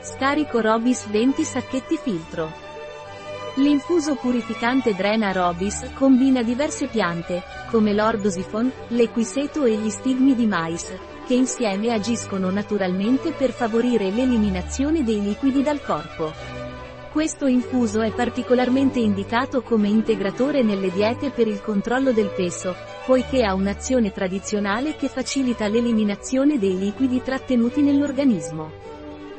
Scarico Robis 20 sacchetti filtro. L'infuso purificante Drena Robis combina diverse piante, come l'ordosifon, l'equiseto e gli stigmi di mais, che insieme agiscono naturalmente per favorire l'eliminazione dei liquidi dal corpo. Questo infuso è particolarmente indicato come integratore nelle diete per il controllo del peso, poiché ha un'azione tradizionale che facilita l'eliminazione dei liquidi trattenuti nell'organismo.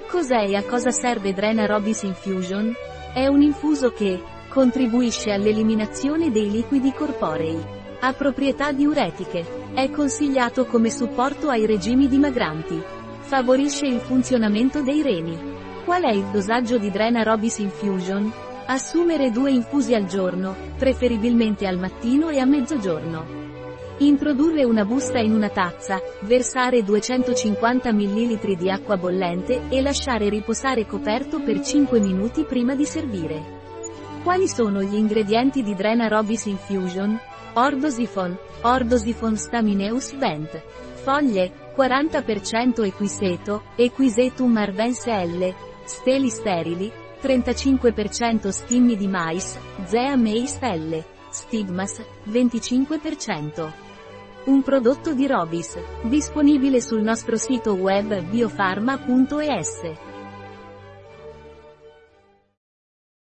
Cos'è e a cosa serve Drena Robis Infusion? È un infuso che contribuisce all'eliminazione dei liquidi corporei. Ha proprietà diuretiche. È consigliato come supporto ai regimi dimagranti. Favorisce il funzionamento dei reni. Qual è il dosaggio di Drena Robis Infusion? Assumere due infusi al giorno, preferibilmente al mattino e a mezzogiorno. Introdurre una busta in una tazza, versare 250 ml di acqua bollente e lasciare riposare coperto per 5 minuti prima di servire. Quali sono gli ingredienti di Drena Robis Infusion? Ordosifon, Ordosifon stamineus bent. Foglie, 40% equiseto, Equisetum arvense L. Steli sterili, 35% stimmi di mais, Zea meis L. Stigmas, 25%. Un prodotto di Robis, disponibile sul nostro sito web biofarma.es.